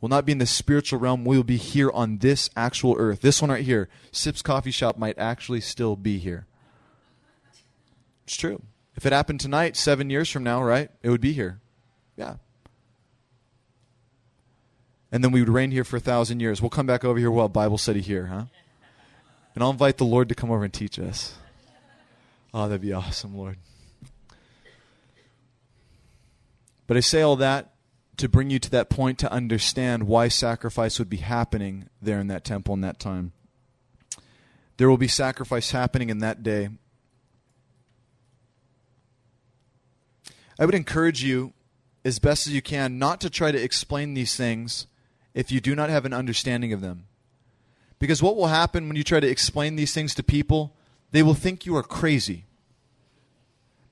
We'll not be in the spiritual realm. We will be here on this actual earth. This one right here, Sips Coffee Shop, might actually still be here. It's true. If it happened tonight, seven years from now, right, it would be here. Yeah. And then we would reign here for a thousand years. We'll come back over here. We'll have Bible study here, huh? And I'll invite the Lord to come over and teach us. Oh, that'd be awesome, Lord. But I say all that to bring you to that point to understand why sacrifice would be happening there in that temple in that time. There will be sacrifice happening in that day I would encourage you, as best as you can, not to try to explain these things if you do not have an understanding of them. Because what will happen when you try to explain these things to people? They will think you are crazy.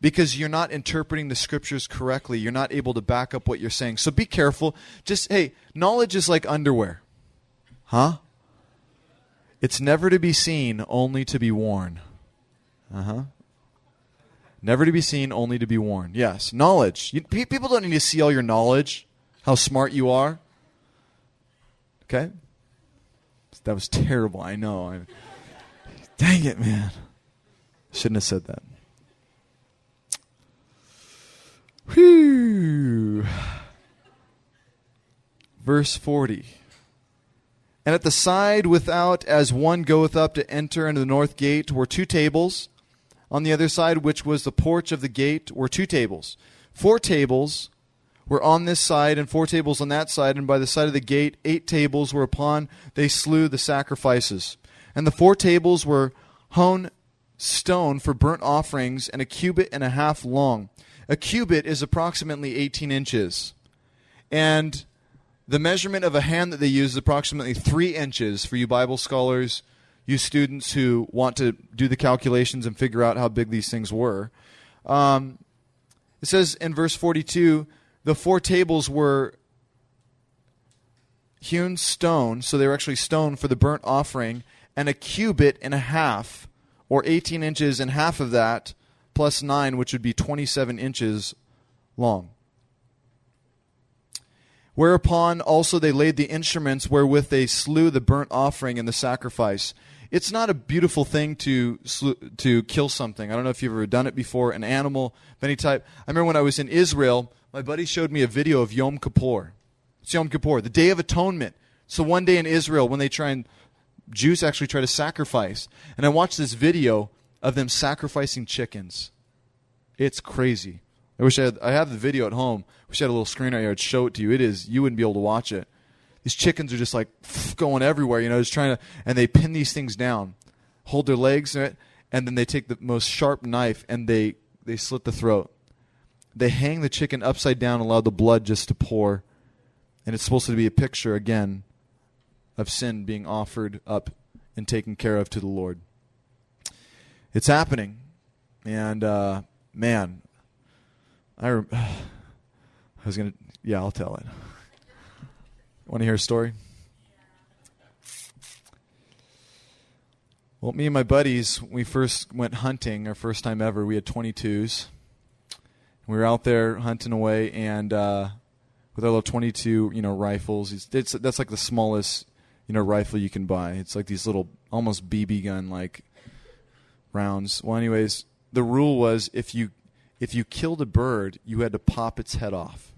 Because you're not interpreting the scriptures correctly. You're not able to back up what you're saying. So be careful. Just, hey, knowledge is like underwear. Huh? It's never to be seen, only to be worn. Uh huh. Never to be seen, only to be worn. Yes, knowledge. You, people don't need to see all your knowledge, how smart you are. Okay? That was terrible. I know. I, dang it, man. Shouldn't have said that. Whew. Verse 40. And at the side without, as one goeth up to enter into the north gate, were two tables. On the other side, which was the porch of the gate, were two tables. Four tables were on this side, and four tables on that side, and by the side of the gate, eight tables were upon they slew the sacrifices. And the four tables were hewn stone for burnt offerings, and a cubit and a half long. A cubit is approximately 18 inches. And the measurement of a hand that they use is approximately three inches for you Bible scholars, you students who want to do the calculations and figure out how big these things were. Um, it says in verse 42 the four tables were hewn stone, so they were actually stone for the burnt offering, and a cubit and a half, or 18 inches, and half of that, plus 9, which would be 27 inches long. Whereupon also they laid the instruments wherewith they slew the burnt offering and the sacrifice. It's not a beautiful thing to to kill something. I don't know if you've ever done it before, an animal of any type. I remember when I was in Israel, my buddy showed me a video of Yom Kippur. It's Yom Kippur, the Day of Atonement. So one day in Israel when they try and Jews actually try to sacrifice, and I watched this video of them sacrificing chickens. It's crazy. I wish I had, I have the video at home. I wish I had a little screen right here. I'd show it to you. It is, you wouldn't be able to watch it. These chickens are just like going everywhere, you know, just trying to, and they pin these things down, hold their legs, in it, and then they take the most sharp knife and they, they slit the throat. They hang the chicken upside down allow the blood just to pour. And it's supposed to be a picture, again, of sin being offered up and taken care of to the Lord. It's happening. And, uh, man, I, re- I was going to, yeah, I'll tell it. Want to hear a story? Well, me and my buddies, we first went hunting, our first time ever. We had 22s. We were out there hunting away, and uh, with our little 22, you know, rifles. It's, it's, that's like the smallest, you know, rifle you can buy. It's like these little, almost BB gun like rounds. Well, anyways, the rule was if you if you killed a bird, you had to pop its head off.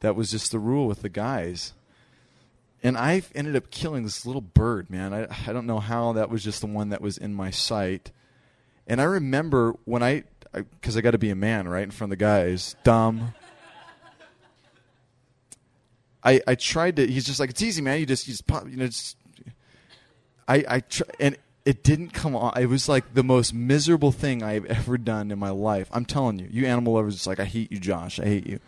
That was just the rule with the guys. And I ended up killing this little bird, man. I, I don't know how that was just the one that was in my sight. And I remember when I, because I, I got to be a man, right, in front of the guys, dumb. I, I tried to. He's just like it's easy, man. You just you just pop. You know, just, I I try, and it didn't come on. It was like the most miserable thing I've ever done in my life. I'm telling you, you animal lovers, it's like, I hate you, Josh. I hate you.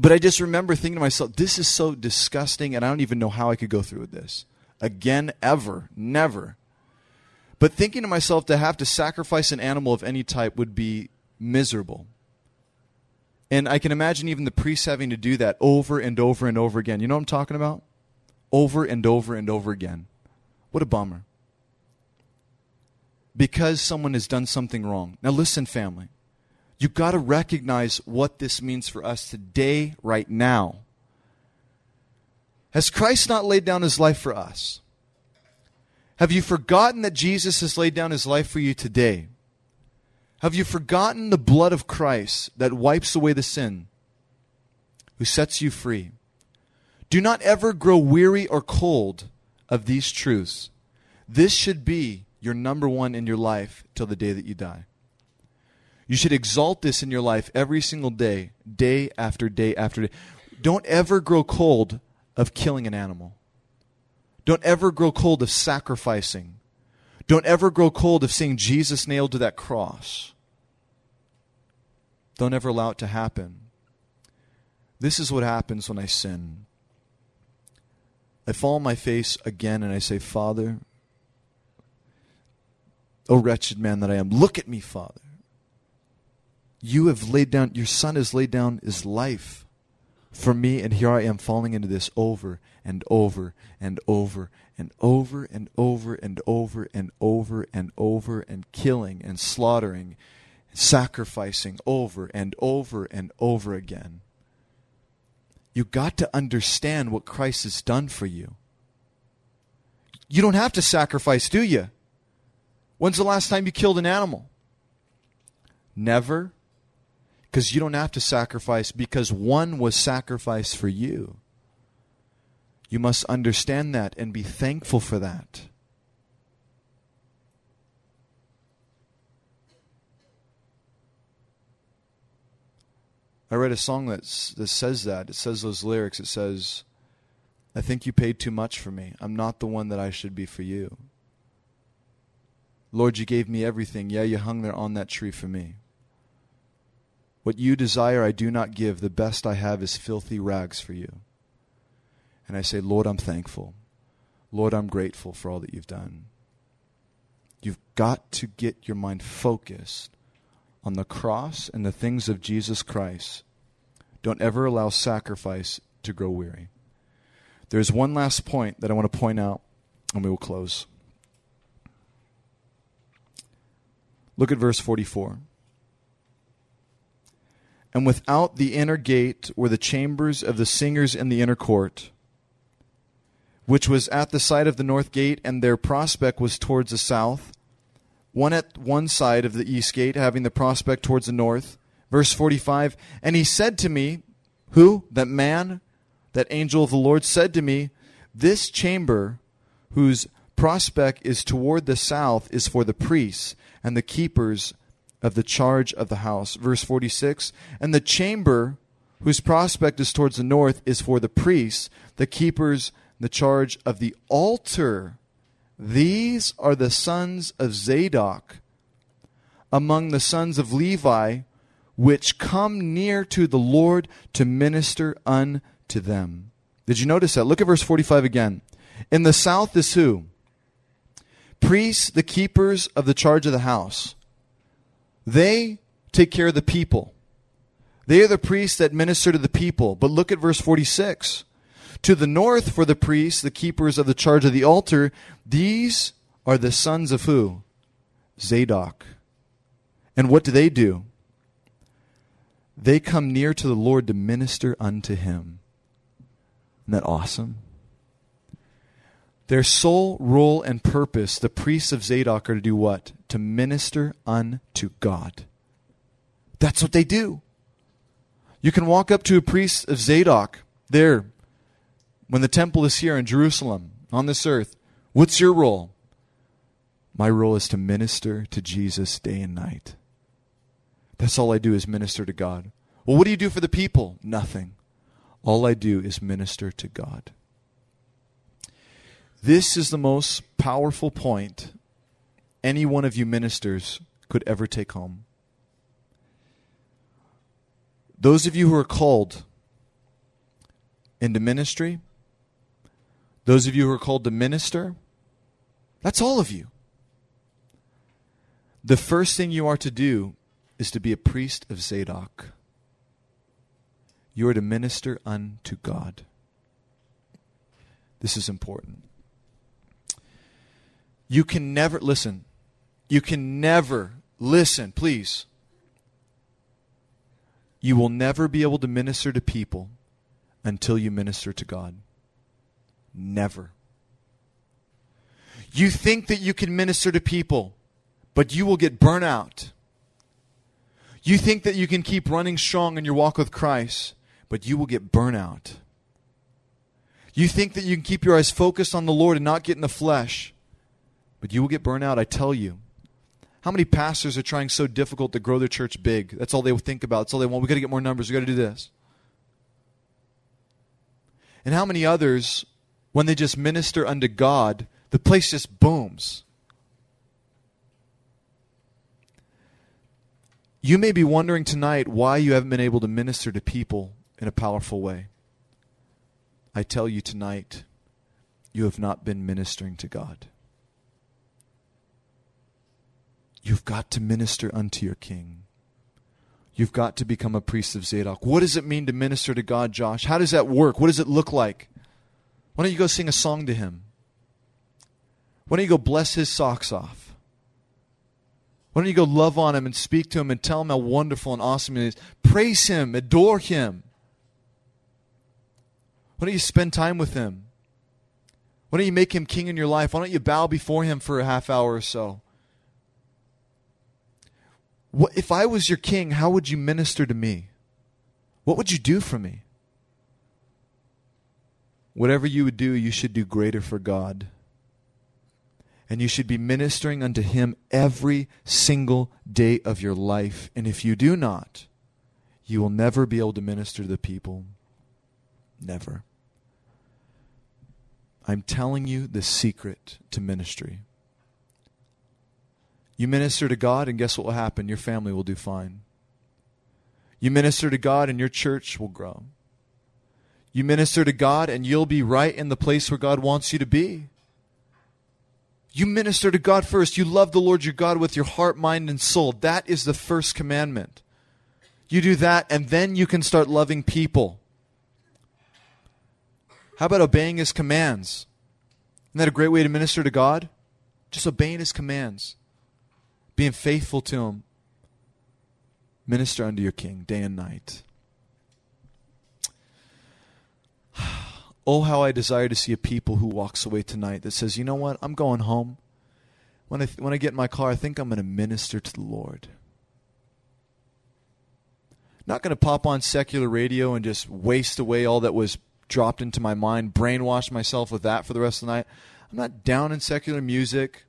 But I just remember thinking to myself, this is so disgusting, and I don't even know how I could go through with this. Again, ever. Never. But thinking to myself to have to sacrifice an animal of any type would be miserable. And I can imagine even the priests having to do that over and over and over again. You know what I'm talking about? Over and over and over again. What a bummer. Because someone has done something wrong. Now, listen, family. You've got to recognize what this means for us today, right now. Has Christ not laid down his life for us? Have you forgotten that Jesus has laid down his life for you today? Have you forgotten the blood of Christ that wipes away the sin, who sets you free? Do not ever grow weary or cold of these truths. This should be your number one in your life till the day that you die. You should exalt this in your life every single day, day after day after day. Don't ever grow cold of killing an animal. Don't ever grow cold of sacrificing. Don't ever grow cold of seeing Jesus nailed to that cross. Don't ever allow it to happen. This is what happens when I sin. I fall on my face again and I say, Father, O wretched man that I am, look at me, Father. You have laid down, your son has laid down his life for me, and here I am falling into this over and over and over and over and over and over and over and over and killing and slaughtering, sacrificing over and over and over again. You got to understand what Christ has done for you. You don't have to sacrifice, do you? When's the last time you killed an animal? Never. Because you don't have to sacrifice, because one was sacrificed for you. You must understand that and be thankful for that. I read a song that that says that. It says those lyrics. It says, "I think you paid too much for me. I'm not the one that I should be for you." Lord, you gave me everything. Yeah, you hung there on that tree for me. What you desire, I do not give. The best I have is filthy rags for you. And I say, Lord, I'm thankful. Lord, I'm grateful for all that you've done. You've got to get your mind focused on the cross and the things of Jesus Christ. Don't ever allow sacrifice to grow weary. There's one last point that I want to point out, and we will close. Look at verse 44. And without the inner gate were the chambers of the singers in the inner court, which was at the side of the north gate, and their prospect was towards the south, one at one side of the east gate, having the prospect towards the north. Verse 45 And he said to me, Who? That man, that angel of the Lord, said to me, This chamber, whose prospect is toward the south, is for the priests and the keepers of the charge of the house. Verse 46 And the chamber whose prospect is towards the north is for the priests, the keepers, the charge of the altar. These are the sons of Zadok among the sons of Levi, which come near to the Lord to minister unto them. Did you notice that? Look at verse 45 again. In the south is who? priests, the keepers of the charge of the house, they take care of the people. They are the priests that minister to the people. But look at verse 46. To the north for the priests, the keepers of the charge of the altar, these are the sons of who? Zadok. And what do they do? They come near to the Lord to minister unto him. Isn't that awesome? Their sole role and purpose, the priests of Zadok, are to do what? To minister unto God. That's what they do. You can walk up to a priest of Zadok there when the temple is here in Jerusalem on this earth. What's your role? My role is to minister to Jesus day and night. That's all I do is minister to God. Well, what do you do for the people? Nothing. All I do is minister to God. This is the most powerful point any one of you ministers could ever take home. Those of you who are called into ministry, those of you who are called to minister, that's all of you. The first thing you are to do is to be a priest of Zadok. You are to minister unto God. This is important. You can never, listen, you can never, listen, please. You will never be able to minister to people until you minister to God. Never. You think that you can minister to people, but you will get burnout. You think that you can keep running strong in your walk with Christ, but you will get burnout. You think that you can keep your eyes focused on the Lord and not get in the flesh, but you will get burnout, I tell you. How many pastors are trying so difficult to grow their church big? That's all they think about. That's all they want. We've got to get more numbers. We've got to do this. And how many others, when they just minister unto God, the place just booms? You may be wondering tonight why you haven't been able to minister to people in a powerful way. I tell you tonight, you have not been ministering to God. You've got to minister unto your king. You've got to become a priest of Zadok. What does it mean to minister to God, Josh? How does that work? What does it look like? Why don't you go sing a song to him? Why don't you go bless his socks off? Why don't you go love on him and speak to him and tell him how wonderful and awesome he is? Praise him, adore him. Why don't you spend time with him? Why don't you make him king in your life? Why don't you bow before him for a half hour or so? What, if I was your king, how would you minister to me? What would you do for me? Whatever you would do, you should do greater for God. And you should be ministering unto Him every single day of your life. And if you do not, you will never be able to minister to the people. Never. I'm telling you the secret to ministry. You minister to God, and guess what will happen? Your family will do fine. You minister to God, and your church will grow. You minister to God, and you'll be right in the place where God wants you to be. You minister to God first. You love the Lord your God with your heart, mind, and soul. That is the first commandment. You do that, and then you can start loving people. How about obeying his commands? Isn't that a great way to minister to God? Just obeying his commands, being faithful to him. Minister unto your king day and night. Oh, how I desire to see a people who walks away tonight that says, you know what, I'm going home. When I, th- when I get in my car, I think I'm going to minister to the Lord. Not going to pop on secular radio and just waste away all that was dropped into my mind, brainwash myself with that for the rest of the night. I'm not down in secular music,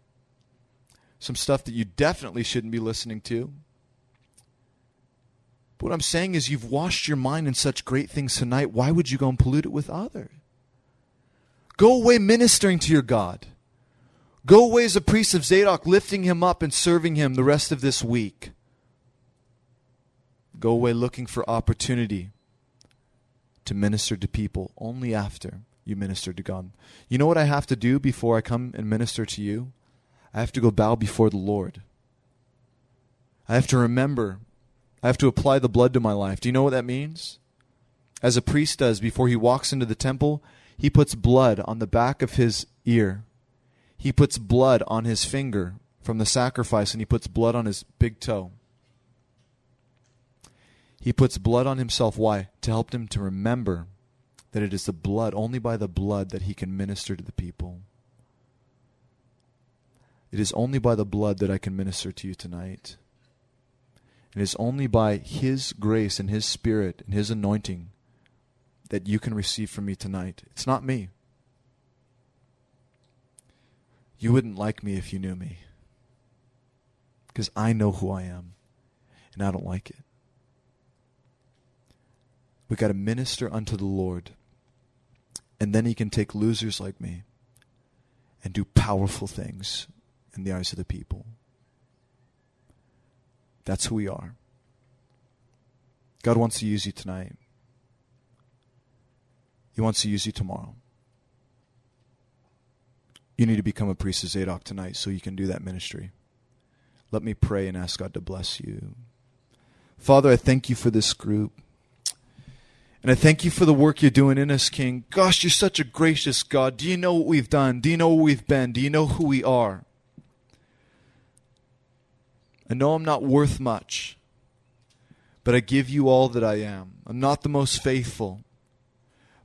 some stuff that you definitely shouldn't be listening to. But what I'm saying is, you've washed your mind in such great things tonight. Why would you go and pollute it with others? Go away ministering to your God. Go away as a priest of Zadok, lifting him up and serving him the rest of this week. Go away looking for opportunity to minister to people only after you minister to God. You know what I have to do before I come and minister to you? I have to go bow before the Lord. I have to remember. I have to apply the blood to my life. Do you know what that means? As a priest does before he walks into the temple, he puts blood on the back of his ear. He puts blood on his finger from the sacrifice, and he puts blood on his big toe. He puts blood on himself. Why? To help him to remember that it is the blood, only by the blood, that he can minister to the people. It is only by the blood that I can minister to you tonight. It is only by His grace and His Spirit and His anointing that you can receive from me tonight. It's not me. You wouldn't like me if you knew me. Because I know who I am, and I don't like it. We got to minister unto the Lord. And then he can take losers like me and do powerful things in the eyes of the people. That's who we are. God wants to use you tonight. He wants to use you tomorrow. You need to become a priest of Zadok tonight so you can do that ministry. Let me pray and ask God to bless you. Father, I thank you for this group. And I thank you for the work you're doing in us, King. Gosh, you're such a gracious God. Do you know what we've done? Do you know where we've been? Do you know who we are? I know I'm not worth much, but I give you all that I am. I'm not the most faithful,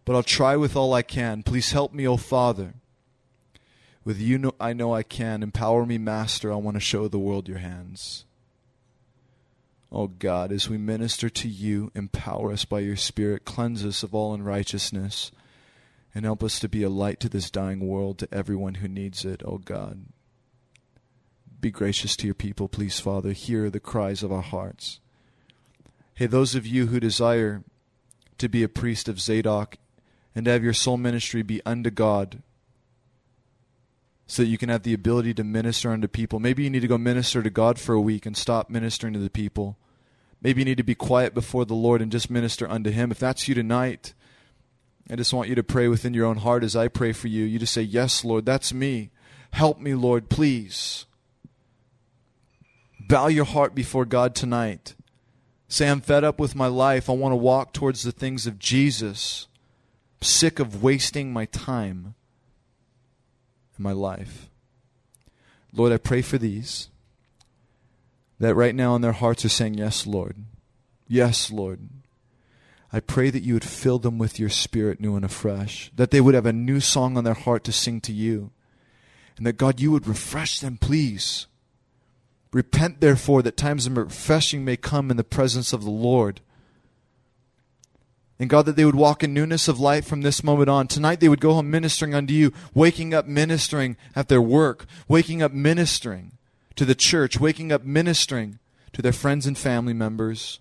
but I'll try with all I can. Please help me, O Father. With you, I know I can. Empower me, Master. I want to show the world your hands. Oh God, as we minister to you, empower us by your Spirit, cleanse us of all unrighteousness, and help us to be a light to this dying world, to everyone who needs it, oh God. Be gracious to your people, please, Father. Hear the cries of our hearts. Hey, those of you who desire to be a priest of Zadok and to have your soul ministry be unto God, so that you can have the ability to minister unto people. Maybe you need to go minister to God for a week and stop ministering to the people. Maybe you need to be quiet before the Lord and just minister unto Him. If that's you tonight, I just want you to pray within your own heart as I pray for you. You just say, Yes, Lord, that's me. Help me, Lord, please. Bow your heart before God tonight. Say, I'm fed up with my life. I want to walk towards the things of Jesus. Sick of wasting my time and my life. Lord, I pray for these that right now in their hearts are saying, Yes, Lord. Yes, Lord. I pray that you would fill them with your spirit new and afresh, that they would have a new song on their heart to sing to you, and that God, you would refresh them, please. Repent, therefore, that times of refreshing may come in the presence of the Lord. And God, that they would walk in newness of life from this moment on. Tonight they would go home ministering unto you, waking up ministering at their work, waking up ministering to the church, waking up ministering to their friends and family members,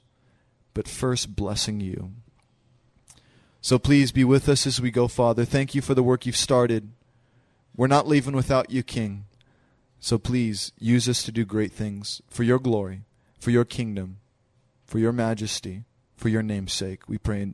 but first blessing you. So please be with us as we go, Father. Thank you for the work you've started. We're not leaving without you, King. So please use us to do great things for your glory, for your kingdom, for your majesty, for your name's sake. We pray